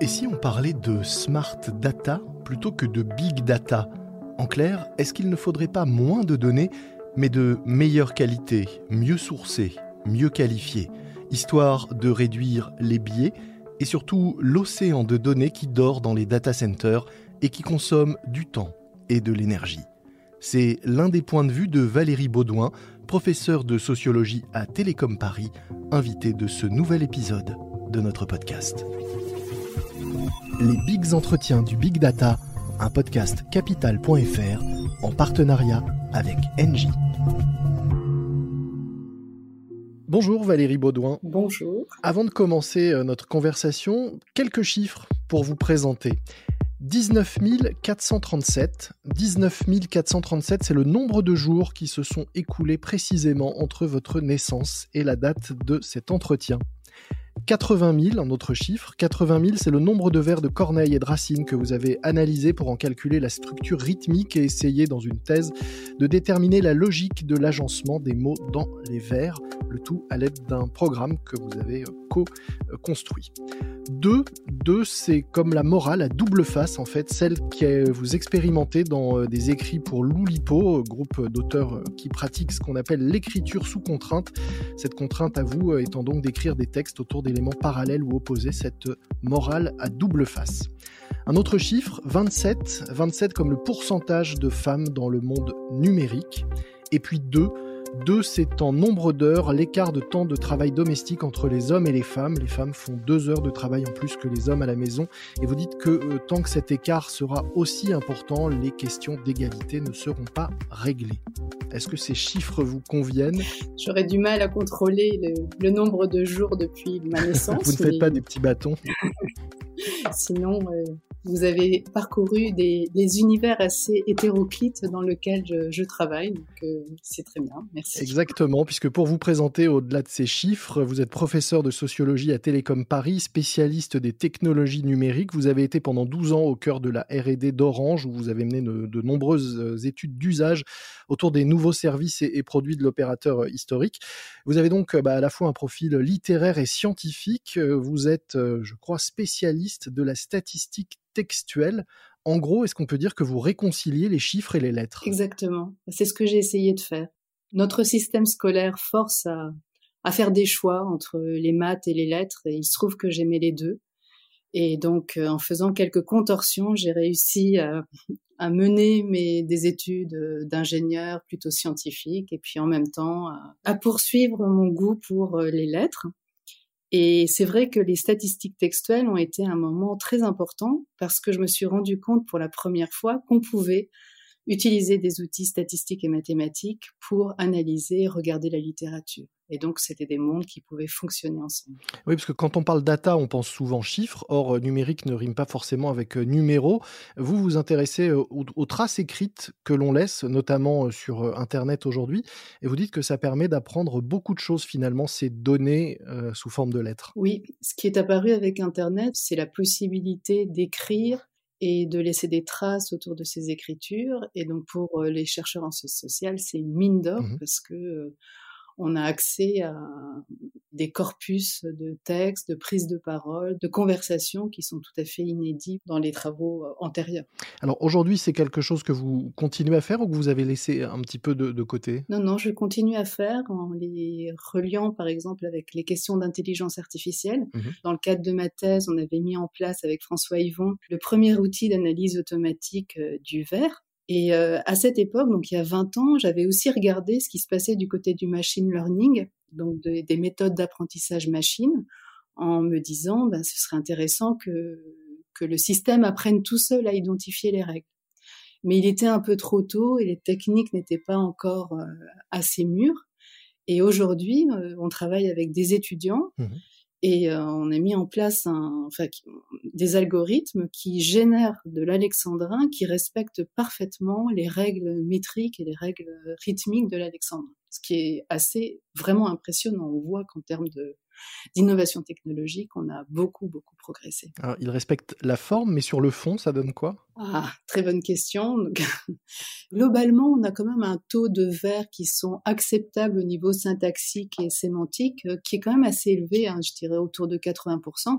Et si on parlait de smart data plutôt que de big data En clair, est-ce qu'il ne faudrait pas moins de données, mais de meilleure qualité, mieux sourcées, mieux qualifiées, histoire de réduire les biais et surtout l'océan de données qui dort dans les data centers et qui consomme du temps et de l'énergie? C'est l'un des points de vue de Valérie Baudouin, professeure de sociologie à Télécom Paris, invitée de ce nouvel épisode de notre podcast les Bigs Entretiens du Big Data, un podcast capital.fr en partenariat avec Engie. Bonjour Valérie Baudouin. Bonjour. Avant de commencer euh, notre conversation, quelques chiffres pour vous présenter. 19 437. 19 437, c'est le nombre de jours qui se sont écoulés précisément entre votre naissance et la date de cet entretien. 80 000, un autre chiffre. 80 000, c'est le nombre de vers de Corneille et de Racine que vous avez analysé pour en calculer la structure rythmique et essayer dans une thèse de déterminer la logique de l'agencement des mots dans les vers, le tout à l'aide d'un programme que vous avez euh, co-construit. Deux, deux c'est comme la morale à double face, en fait, celle que vous expérimentez dans euh, des écrits pour l'Oulipo, groupe d'auteurs euh, qui pratiquent ce qu'on appelle l'écriture sous contrainte. Cette contrainte à vous étant donc d'écrire des textes autour d'éléments parallèles ou opposés, cette morale à double face. Un autre chiffre, 27, 27 comme le pourcentage de femmes dans le monde numérique. Et puis 2, 2, c'est en nombre d'heures l'écart de temps de travail domestique entre les hommes et les femmes. Les femmes font deux heures de travail en plus que les hommes à la maison. Et vous dites que euh, tant que cet écart sera aussi important, les questions d'égalité ne seront pas réglées. Est-ce que ces chiffres vous conviennent? J'aurais du mal à contrôler le, nombre de jours depuis ma naissance. vous ne faites pas des petits bâtons? Sinon, euh, vous avez parcouru des, univers assez hétéroclites dans lesquels je, travaille, donc euh, c'est très bien, merci. Exactement, puisque pour vous présenter au-delà de ces chiffres, vous êtes professeur de sociologie à Télécom Paris, spécialiste des technologies numériques. Vous avez été pendant 12 ans au cœur de la R&D d'Orange, où vous avez mené de, nombreuses euh, études d'usage autour des nouveaux services et, produits de l'opérateur historique. Vous avez donc bah, à la fois un profil littéraire et scientifique. Vous êtes, je crois, spécialiste de la statistique textuel. En gros, est-ce qu'on peut dire que vous réconciliez les chiffres et les lettres? Exactement. C'est ce que j'ai essayé de faire. Notre système scolaire force à, faire des choix entre les maths et les lettres, et il se trouve que j'aimais les deux. Et donc, euh, en faisant quelques contorsions, j'ai réussi à, mener des études d'ingénieur plutôt scientifique, et puis en même temps à poursuivre mon goût pour euh, les lettres. Et c'est vrai que les statistiques textuelles ont été un moment très important parce que je me suis rendu compte pour la première fois qu'on pouvait utiliser des outils statistiques et mathématiques pour analyser, regarder la littérature. Et donc, c'était des mondes qui pouvaient fonctionner ensemble. Oui, parce que quand on parle data, on pense souvent chiffres. Or, euh, numérique ne rime pas forcément avec euh, numéro. Vous vous intéressez euh, aux, traces écrites que l'on laisse, notamment sur Internet aujourd'hui. Et vous dites que ça permet d'apprendre beaucoup de choses, finalement, ces données sous forme de lettres. Oui, ce qui est apparu avec Internet, c'est la possibilité d'écrire et de laisser des traces autour de ces écritures. Et donc pour les chercheurs en sciences sociales, c'est une mine d'or mmh parce que on a accès à des corpus de textes, de prises de parole, de conversations qui sont tout à fait inédits dans les travaux euh, antérieurs. Alors aujourd'hui, c'est quelque chose que vous continuez à faire ou que vous avez laissé un petit peu de, côté? Non, non, je continue à faire en les reliant par exemple avec les questions d'intelligence artificielle. Mmh dans le cadre de ma thèse, on avait mis en place avec François Yvon le premier outil d'analyse automatique euh, du verre et euh, à cette époque, donc il y a 20 ans, j'avais aussi regardé ce qui se passait du côté du machine learning, donc des méthodes d'apprentissage machine, en me disant, ben, ce serait intéressant que, que le système apprenne tout seul à identifier les règles. Mais il était un peu trop tôt et les techniques n'étaient pas encore euh, assez mûres. Et aujourd'hui, euh, on travaille avec des étudiants. Mmh et euh, on a mis en place des algorithmes qui génèrent de l'alexandrin qui respectent parfaitement les règles métriques et les règles rythmiques de l'alexandrin. ce qui est assez vraiment impressionnant. On voit qu'en termes de d'innovation technologique, on a beaucoup, beaucoup progressé. Alors, il respecte la forme, mais sur le fond, ça donne quoi? Ah, très bonne question. globalement, on a quand même un taux de vers qui sont acceptables au niveau syntaxique et sémantique, euh, qui est quand même assez élevé, hein, je dirais autour de 80%.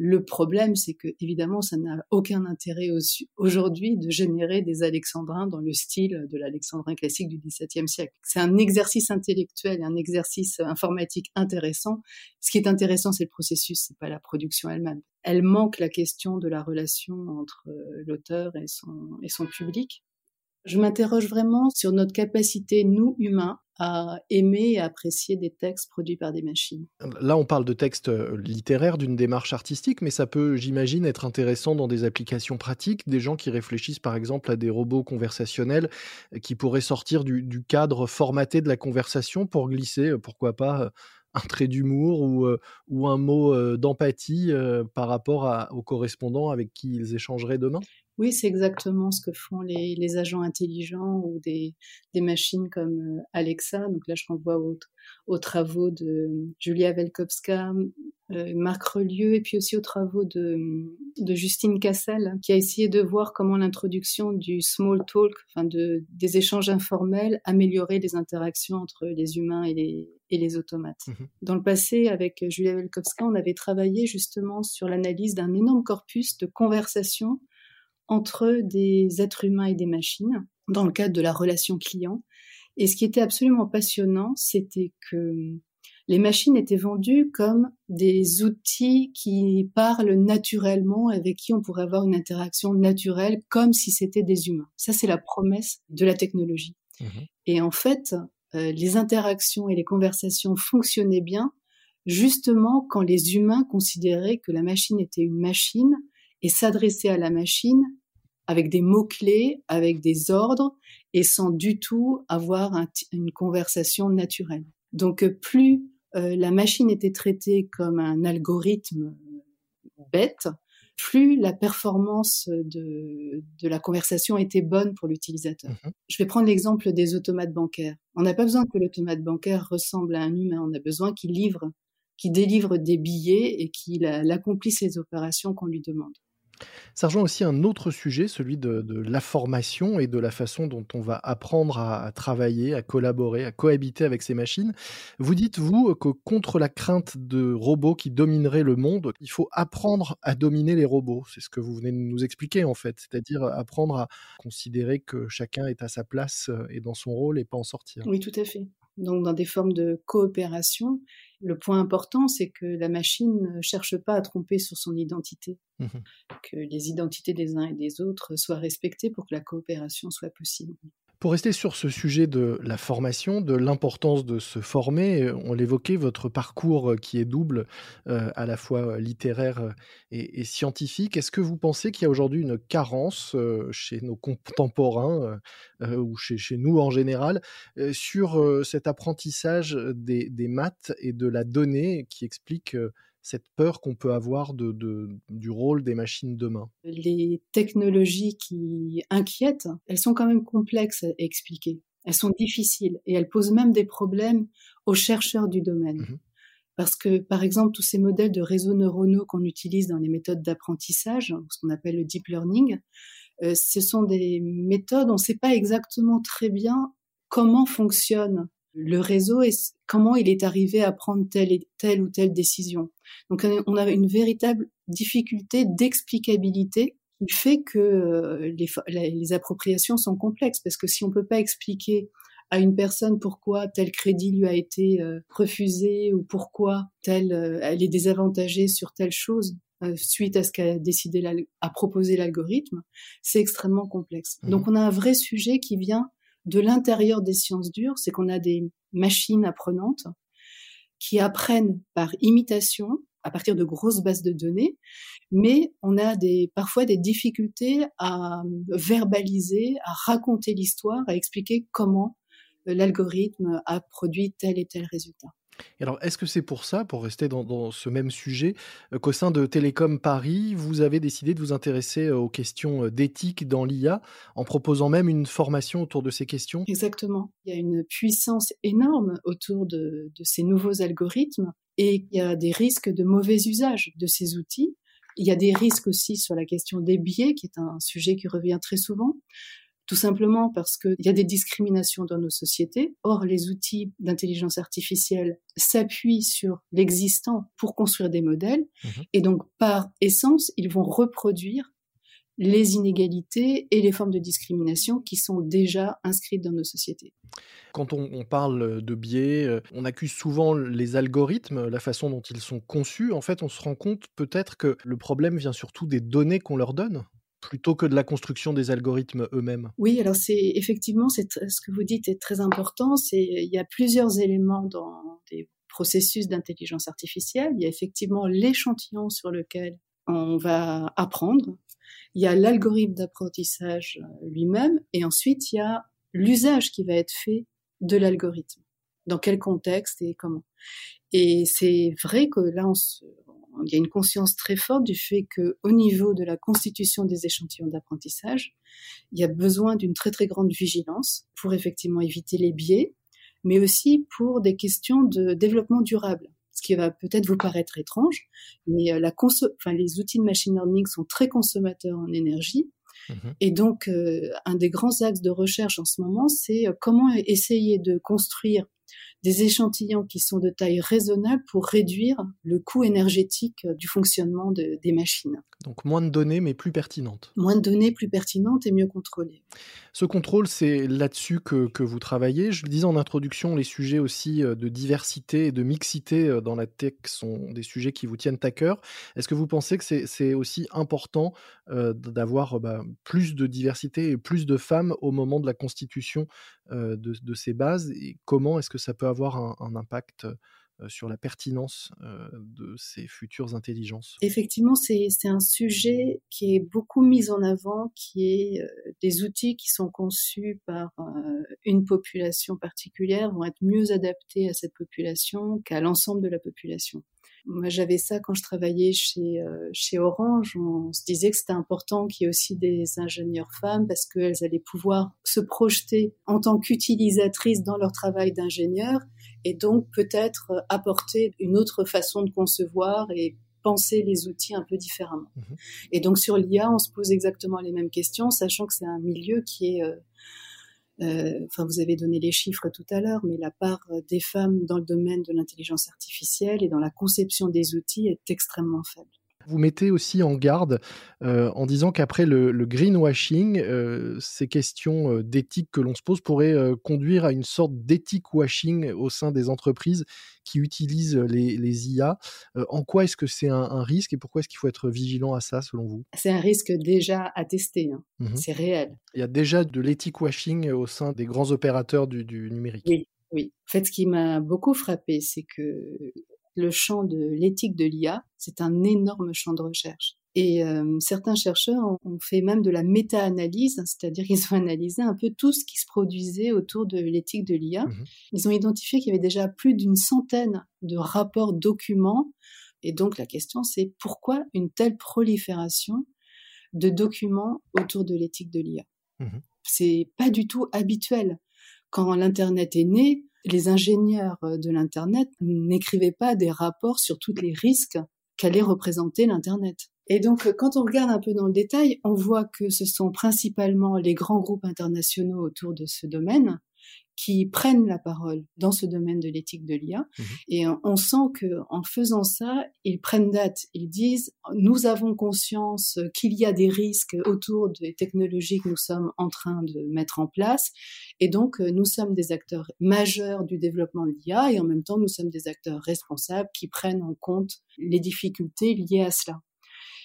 Le problème, c'est que évidemment, ça n'a aucun intérêt aujourd'hui de générer des alexandrins dans le style de l'alexandrin classique du XVIIe siècle. C'est un exercice intellectuel, un exercice informatique intéressant. Ce qui est intéressant, c'est le processus, c'est pas la production elle-même. Elle manque la question de la relation entre euh, l'auteur et son, et son public. Je m'interroge vraiment sur notre capacité, nous humains, à aimer et apprécier des textes produits par des machines. Là, on parle de textes euh, littéraires, d'une démarche artistique, mais ça peut, j'imagine, être intéressant dans des applications pratiques, des gens qui réfléchissent par exemple à des robots conversationnels euh, qui pourraient sortir du, cadre formaté de la conversation pour glisser, euh, pourquoi pas, un trait d'humour ou, un mot d'empathie par rapport au correspondant avec qui ils échangeraient demain? Oui, c'est exactement ce que font les, les agents intelligents ou des, des, machines comme euh, Alexa. Donc là, je renvoie aux, aux travaux de Julia Velkovska, euh, Marc Relieu, et puis aussi aux travaux de, de, Justine Cassel, qui a essayé de voir comment l'introduction du small talk, enfin de, des échanges informels, améliorait les interactions entre les humains et les, et les automates. Mmh Dans le passé, avec Julia Velkovska, on avait travaillé justement sur l'analyse d'un énorme corpus de conversations entre des êtres humains et des machines dans le cadre de la relation client. Et ce qui était absolument passionnant, c'était que les machines étaient vendues comme des outils qui parlent naturellement, avec qui on pourrait avoir une interaction naturelle, comme si c'était des humains. Ça, c'est la promesse de la technologie. Mmh et en fait, euh, les interactions et les conversations fonctionnaient bien, justement quand les humains considéraient que la machine était une machine et s'adresser à la machine avec des mots-clés, avec des ordres et sans du tout avoir une conversation naturelle. Donc euh, plus euh, la machine était traitée comme un algorithme bête, plus la performance de, de la conversation était bonne pour l'utilisateur. Mmh Je vais prendre l'exemple des automates bancaires. On n'a pas besoin que l'automate bancaire ressemble à un humain, on a besoin qu'il livre, qu'il délivre des billets et qu'il accomplisse les opérations qu'on lui demande. Ça rejoint aussi un autre sujet, celui de, la formation et de la façon dont on va apprendre à, travailler, à collaborer, à cohabiter avec ces machines. Vous dites, vous, que contre la crainte de robots qui domineraient le monde, il faut apprendre à dominer les robots. C'est ce que vous venez de nous expliquer, en fait. C'est-à-dire apprendre à considérer que chacun est à sa place euh, et dans son rôle et pas en sortir. Oui, tout à fait. Donc, dans des formes de coopération le point important, c'est que la machine ne cherche pas à tromper sur son identité, mmh que les identités des uns et des autres soient respectées pour que la coopération soit possible. Pour rester sur ce sujet de la formation, de l'importance de se former, euh, on l'évoquait, votre parcours euh, qui est double, euh, à la fois littéraire et, scientifique. Est-ce que vous pensez qu'il y a aujourd'hui une carence chez nos contemporains ou chez, nous en général sur cet apprentissage des, des, maths et de la donnée qui explique cette peur qu'on peut avoir de, du rôle des machines demain Les technologies qui inquiètent, elles sont quand même complexes à expliquer. Elles sont difficiles et elles posent même des problèmes aux chercheurs du domaine. Mmh Parce que, par exemple, tous ces modèles de réseaux neuronaux qu'on utilise dans les méthodes d'apprentissage, ce qu'on appelle le deep learning, euh, ce sont des méthodes, on ne sait pas exactement très bien comment fonctionnent le réseau et comment il est arrivé à prendre telle, et, telle ou telle décision. Donc on a une véritable difficulté d'explicabilité qui fait que euh, les, les, appropriations sont complexes parce que si on peut pas expliquer à une personne pourquoi tel crédit lui a été euh, refusé ou pourquoi telle euh, elle est désavantagée sur telle chose suite à ce qu'a décidé à proposer l'algorithme, c'est extrêmement complexe. Mmh. Donc on a un vrai sujet qui vient de l'intérieur des sciences dures, c'est qu'on a des machines apprenantes qui apprennent par imitation à partir de grosses bases de données, mais on a parfois des difficultés à verbaliser, à raconter l'histoire, à expliquer comment l'algorithme a produit tel et tel résultat. Alors, est-ce que c'est pour ça, pour rester dans, ce même sujet, euh, qu'au sein de Télécom Paris, vous avez décidé de vous intéresser euh, aux questions euh, d'éthique dans l'IA, en proposant même une formation autour de ces questions? Exactement. Il y a une puissance énorme autour de, de ces nouveaux algorithmes et il y a des risques de mauvais usage de ces outils. Il y a des risques aussi sur la question des biais, qui est un sujet qui revient très souvent tout simplement parce qu'il y a des discriminations dans nos sociétés. Or, les outils d'intelligence artificielle s'appuient sur l'existant pour construire des modèles, mhm. et donc par essence, ils vont reproduire les inégalités et les formes de discrimination qui sont déjà inscrites dans nos sociétés. Quand on, parle de biais, euh, on accuse souvent les algorithmes, la façon dont ils sont conçus. En fait, on se rend compte peut-être que le problème vient surtout des données qu'on leur donne plutôt que de la construction des algorithmes eux-mêmes. Oui, alors c'est effectivement c'est ce que vous dites est très important. C'est il y a plusieurs éléments dans des processus d'intelligence artificielle. Il y a effectivement l'échantillon sur lequel on va apprendre. Il y a l'algorithme d'apprentissage lui-même, et ensuite il y a l'usage qui va être fait de l'algorithme. Dans quel contexte et comment. Et c'est vrai que là, on se, il y a une conscience très forte du fait que, au niveau de la constitution des échantillons d'apprentissage, il y a besoin d'une très très grande vigilance pour effectivement éviter les biais, mais aussi pour des questions de développement durable. Ce qui va peut-être vous paraître étrange, mais euh, la enfin, les outils de machine learning sont très consommateurs en énergie. Mmh Et donc, euh, un des grands axes de recherche en ce moment, c'est euh, comment essayer de construire des échantillons qui sont de taille raisonnable pour réduire le coût énergétique euh, du fonctionnement des machines. Donc moins de données mais plus pertinentes. Moins de données plus pertinentes et mieux contrôlées. Ce contrôle, c'est là-dessus que, que, vous travaillez. Je le disais en introduction, les sujets aussi euh, de diversité et de mixité euh, dans la tech sont des sujets qui vous tiennent à cœur. Est-ce que vous pensez que c'est aussi important d'avoir bah, plus de diversité et plus de femmes au moment de la constitution de, de, ces bases? Et Comment est-ce que ça peut avoir un, impact sur la pertinence de ces futures intelligences Effectivement, c'est un sujet qui est beaucoup mis en avant, qui est des outils qui sont conçus par une population particulière vont être mieux adaptés à cette population qu'à l'ensemble de la population. Moi, j'avais ça quand je travaillais chez, euh, chez Orange. On se disait que c'était important qu'il y ait aussi des ingénieurs femmes parce qu'elles allaient pouvoir se projeter en tant qu'utilisatrices dans leur travail d'ingénieur et donc peut-être apporter une autre façon de concevoir et penser les outils un peu différemment. Mmh et donc sur l'IA, on se pose exactement les mêmes questions, sachant que c'est un milieu qui est euh, enfin, vous avez donné les chiffres tout à l'heure, mais la part euh, des femmes dans le domaine de l'intelligence artificielle et dans la conception des outils est extrêmement faible. Vous mettez aussi en garde euh, en disant qu'après le, greenwashing, euh, ces questions euh, d'éthique que l'on se pose pourraient conduire à une sorte d'éthique washing au sein des entreprises qui utilisent les, IA. en quoi est-ce que c'est un, risque et pourquoi est-ce qu'il faut être vigilant à ça selon vous? C'est un risque déjà attesté, hein. mmh c'est réel. Il y a déjà de l'éthique washing au sein des grands opérateurs du, du numérique. Oui, oui. En fait, ce qui m'a beaucoup frappé, c'est que le champ de l'éthique de l'IA, c'est un énorme champ de recherche. Et euh, certains chercheurs ont fait même de la méta-analyse, c'est-à-dire qu'ils ont analysé un peu tout ce qui se produisait autour de l'éthique de l'IA. Mhm. Ils ont identifié qu'il y avait déjà plus d'une centaine de rapports documents. Et donc la question, c'est pourquoi une telle prolifération de documents autour de l'éthique de l'IA mhm. C'est pas du tout habituel. Quand l'Internet est né, les ingénieurs euh, de l'Internet n'écrivaient pas des rapports sur tous les risques qu'allait représenter l'Internet. Et donc, euh, quand on regarde un peu dans le détail, on voit que ce sont principalement les grands groupes internationaux autour de ce domaine qui prennent la parole dans ce domaine de l'éthique de l'IA. Mmh Et on sent que en faisant ça, ils prennent date. Ils disent nous avons conscience qu'il y a des risques autour des technologies que nous sommes en train de mettre en place. Et donc, nous sommes des acteurs majeurs du développement de l'IA et en même temps, nous sommes des acteurs responsables qui prennent en compte les difficultés liées à cela.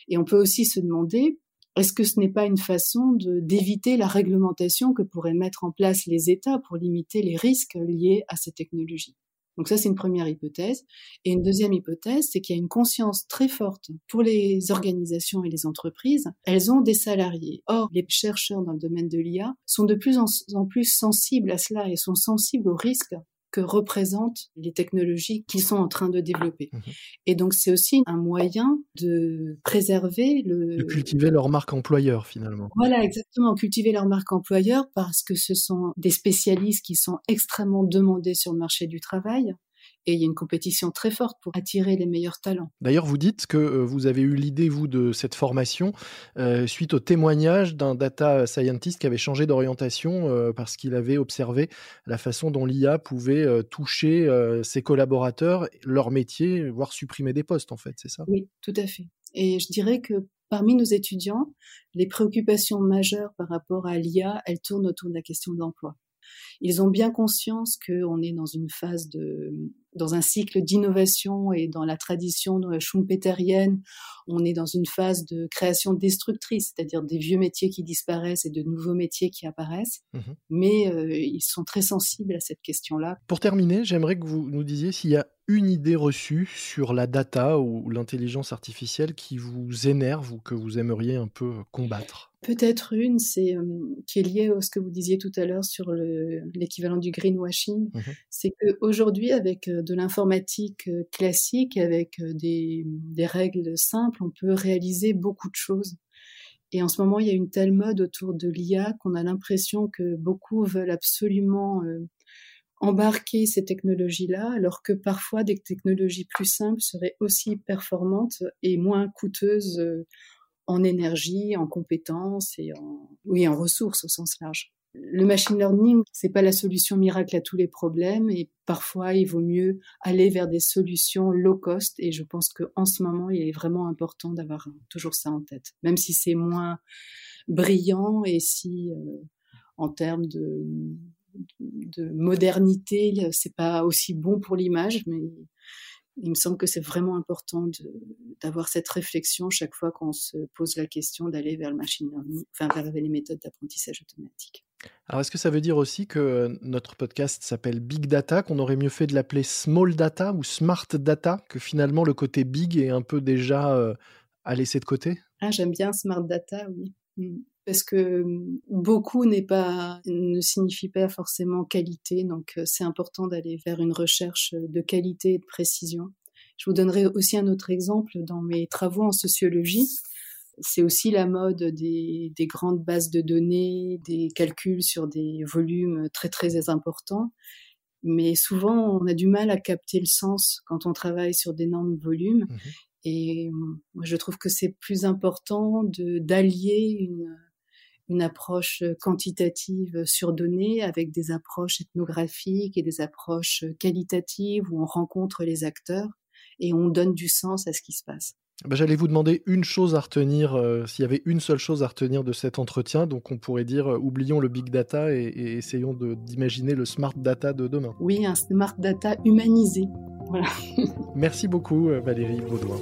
Et on peut aussi se demander est-ce que ce n'est pas une façon d'éviter la réglementation que pourraient mettre en place les États pour limiter les risques liés à ces technologies? Donc ça, c'est une première hypothèse. Et une deuxième hypothèse, c'est qu'il y a une conscience très forte pour les organisations et les entreprises. Elles ont des salariés. Or, les chercheurs dans le domaine de l'IA sont de plus en plus sensibles à cela et sont sensibles aux risques que représentent les technologies qu'ils sont en train de développer. Mmh Et donc c'est aussi un moyen de préserver le... De cultiver leur marque employeur finalement. Voilà, exactement, cultiver leur marque employeur parce que ce sont des spécialistes qui sont extrêmement demandés sur le marché du travail et il y a une compétition très forte pour attirer les meilleurs talents. D'ailleurs, vous dites que euh, vous avez eu l'idée, vous, de cette formation euh, suite au témoignage d'un data scientist qui avait changé d'orientation euh, parce qu'il avait observé la façon dont l'IA pouvait toucher ses collaborateurs, leur métier, voire supprimer des postes, en fait, c'est ça? Oui, tout à fait. Et je dirais que parmi nos étudiants, les préoccupations majeures par rapport à l'IA, elles tournent autour de la question de l'emploi. Ils ont bien conscience qu'on est dans une phase de, dans un cycle d'innovation et dans la tradition schumpeterienne, on est dans une phase de création destructrice, c'est-à-dire des vieux métiers qui disparaissent et de nouveaux métiers qui apparaissent. Mmh Mais euh, ils sont très sensibles à cette question-là. Pour terminer, j'aimerais que vous nous disiez s'il y a une idée reçue sur la data ou l'intelligence artificielle qui vous énerve ou que vous aimeriez un peu combattre Peut-être une, c'est qui est liée à ce que vous disiez tout à l'heure sur l'équivalent du greenwashing. Mmh c'est qu'aujourd'hui, avec de l'informatique classique, avec des, des, règles simples, on peut réaliser beaucoup de choses. Et en ce moment, il y a une telle mode autour de l'IA qu'on a l'impression que beaucoup veulent absolument embarquer ces technologies-là, alors que parfois des technologies plus simples seraient aussi performantes et moins coûteuses en énergie, en compétences et en, oui, en ressources au sens large. Le machine learning, c'est pas la solution miracle à tous les problèmes et parfois il vaut mieux aller vers des solutions low cost et je pense qu'en ce moment il est vraiment important d'avoir toujours ça en tête, même si c'est moins brillant et si euh, en termes de, de modernité c'est pas aussi bon pour l'image, mais il me semble que c'est vraiment important d'avoir cette réflexion chaque fois qu'on se pose la question d'aller vers le machine learning, enfin vers les méthodes d'apprentissage automatique. Alors, est-ce que ça veut dire aussi que notre podcast s'appelle Big Data, qu'on aurait mieux fait de l'appeler Small Data ou Smart Data, que finalement le côté big est un peu déjà euh, à laisser de côté? Ah, j'aime bien Smart Data, oui. Mmh parce que mmh, beaucoup n'est pas ne signifie pas forcément qualité donc c'est important d'aller vers une recherche de qualité et de précision. Je vous donnerai aussi un autre exemple dans mes travaux en sociologie. C'est aussi la mode des, des, grandes bases de données, des calculs sur des volumes très très importants. Mais souvent, on a du mal à capter le sens quand on travaille sur d'énormes volumes. Mmh et moi, je trouve que c'est plus important de d'allier une, une approche quantitative sur données avec des approches ethnographiques et des approches qualitatives où on rencontre les acteurs et on donne du sens à ce qui se passe. Bah, j'allais vous demander une chose à retenir, s'il y avait une seule chose à retenir de cet entretien. Donc, on pourrait dire oublions le big data et, et essayons d'imaginer le smart data de demain. Oui, un smart data humanisé. Voilà. Merci beaucoup, Valérie Baudouin.